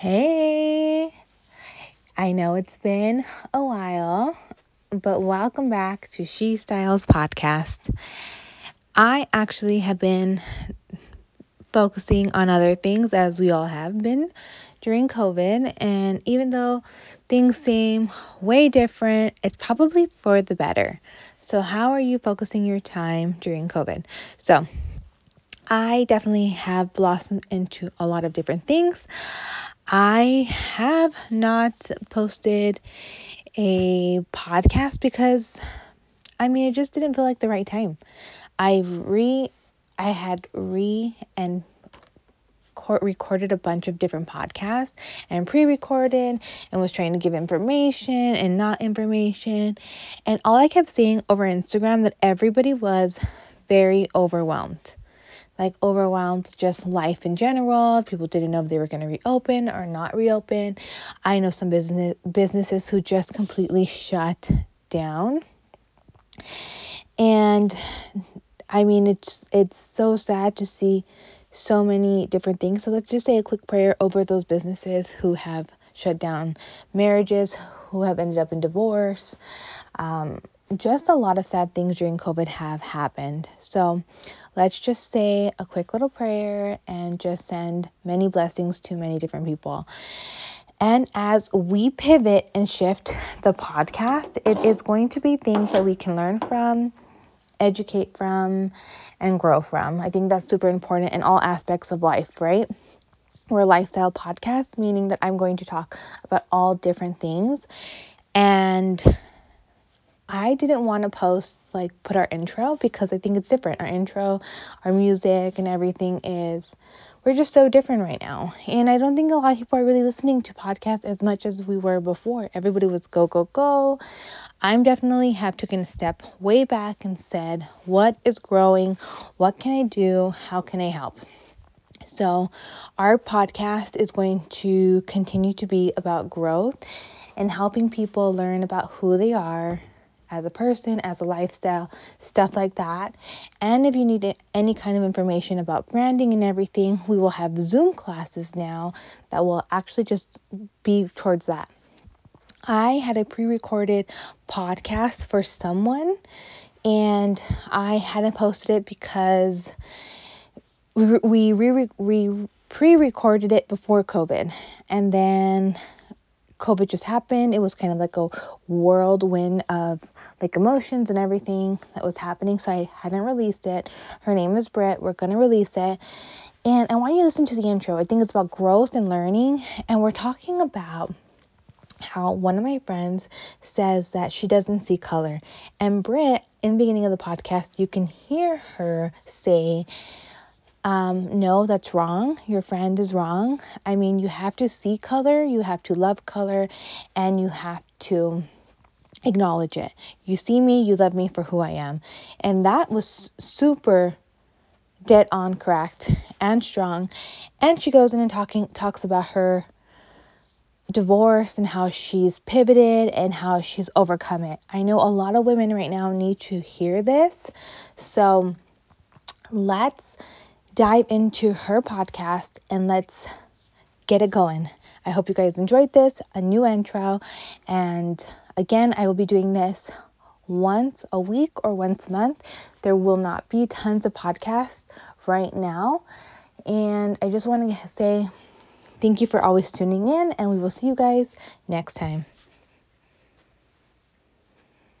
Hey, I know it's been a while, but welcome back to She Styles Podcast. I actually have been focusing on other things as we all have been during COVID, and even though things seem way different, it's probably for the better. So, how are you focusing your time during COVID? So, I definitely have blossomed into a lot of different things. I have not posted a podcast because I mean it just didn't feel like the right time. I re I had re and recorded a bunch of different podcasts and pre-recorded and was trying to give information and not information and all I kept seeing over Instagram that everybody was very overwhelmed like overwhelmed just life in general. People didn't know if they were going to reopen or not reopen. I know some business businesses who just completely shut down. And I mean it's it's so sad to see so many different things. So let's just say a quick prayer over those businesses who have shut down marriages, who have ended up in divorce. Um, just a lot of sad things during COVID have happened. So let's just say a quick little prayer and just send many blessings to many different people. And as we pivot and shift the podcast, it is going to be things that we can learn from, educate from, and grow from. I think that's super important in all aspects of life, right? We're a lifestyle podcast, meaning that I'm going to talk about all different things. And I didn't want to post like put our intro because I think it's different. Our intro, our music, and everything is we're just so different right now. And I don't think a lot of people are really listening to podcasts as much as we were before. Everybody was go, go, go. I'm definitely have taken a step way back and said, what is growing? What can I do? How can I help? So, our podcast is going to continue to be about growth and helping people learn about who they are, as a person, as a lifestyle, stuff like that. And if you need any kind of information about branding and everything, we will have Zoom classes now that will actually just be towards that. I had a pre recorded podcast for someone and I hadn't posted it because we, we, we pre recorded it before COVID. And then COVID just happened. It was kind of like a whirlwind of like emotions and everything that was happening. So I hadn't released it. Her name is Britt. We're going to release it. And I want you to listen to the intro. I think it's about growth and learning. And we're talking about how one of my friends says that she doesn't see color. And Britt, in the beginning of the podcast, you can hear her say, um, no, that's wrong. Your friend is wrong. I mean, you have to see color, you have to love color, and you have to acknowledge it. You see me, you love me for who I am. And that was super dead on correct and strong. And she goes in and talking talks about her divorce and how she's pivoted and how she's overcome it. I know a lot of women right now need to hear this. So let's dive into her podcast and let's get it going. I hope you guys enjoyed this, a new intro. And again, I will be doing this once a week or once a month. There will not be tons of podcasts right now. And I just want to say thank you for always tuning in, and we will see you guys next time.